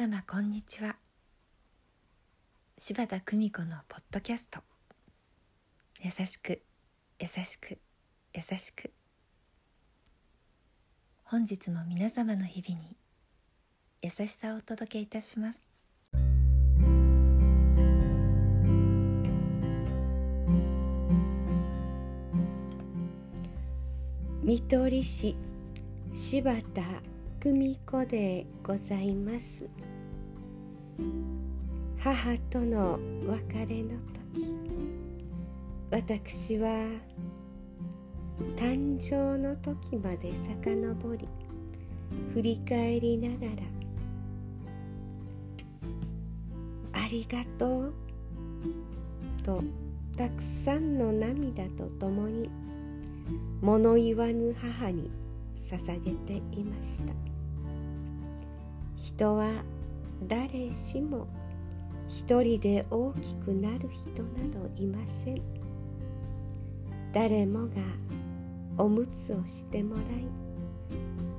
様こんにちは。柴田久美子のポッドキャスト。優しく優しく優しく。本日も皆様の日々に優しさをお届けいたします。見取り市柴田久美子でございます。母との別れの時私は誕生の時まで遡り振り返りながら「ありがとう」とたくさんの涙とともに物言わぬ母に捧げていました。人は誰しも一人で大きくなる人などいません。誰もがおむつをしてもらい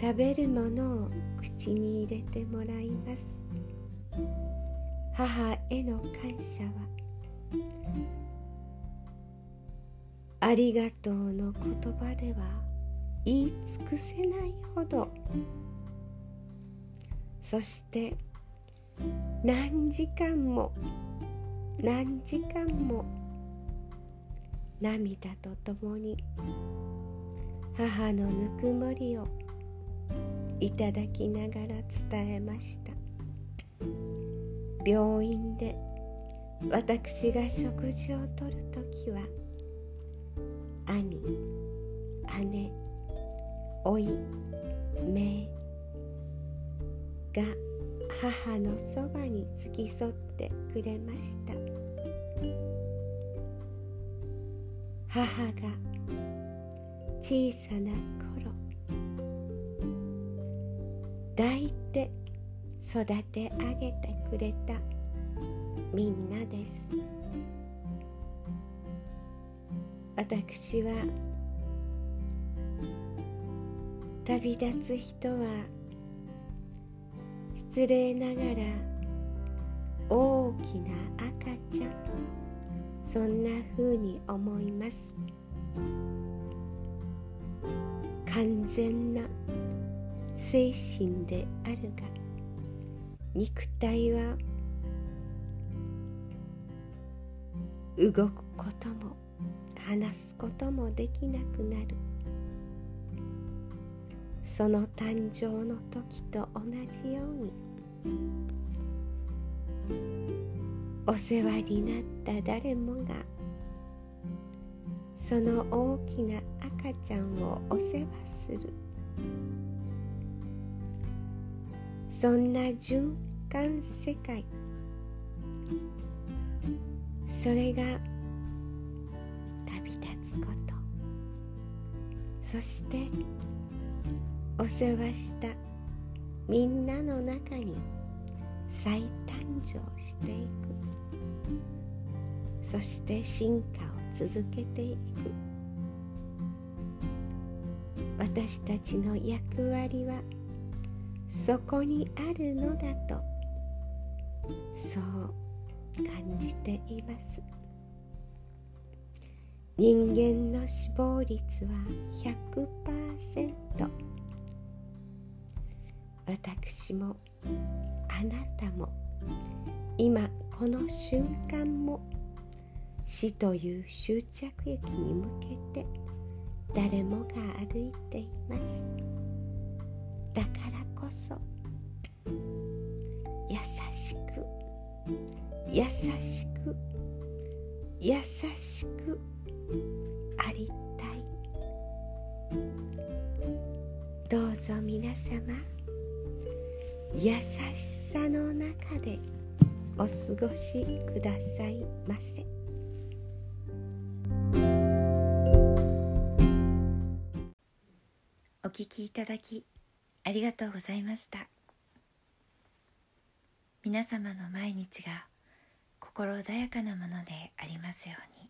食べるものを口に入れてもらいます。母への感謝はありがとうの言葉では言い尽くせないほどそして何時間も何時間も涙とともに母のぬくもりをいただきながら伝えました。病院で私が食事をとる時は兄姉おいめが母のそばに付き添ってくれました。母が小さな頃抱いて育て上げてくれたみんなです。私は旅立つ人は失礼ながら大きな赤ちゃん。そんな風に思います。完全な精神であるが肉体は動くことも話すこともできなくなる。その誕生の時と同じようにお世話になった誰もがその大きな赤ちゃんをお世話する。そんな循環世界。それが旅立つこと。そしてお世話した。みんなの中に再誕生していく。そして進化を続けていく。私たちの役割はそこにあるのだとそう感じています。人間の死亡率は100%私もあなたも今この瞬間も死という終着駅に向けて誰もが歩いています。だからこそ優しく優しく優しくありたい。どうぞ皆様。優しさの中でお過ごしくださいませ。お聞きいただきありがとうございました。皆様の毎日が心穏やかなものでありますように。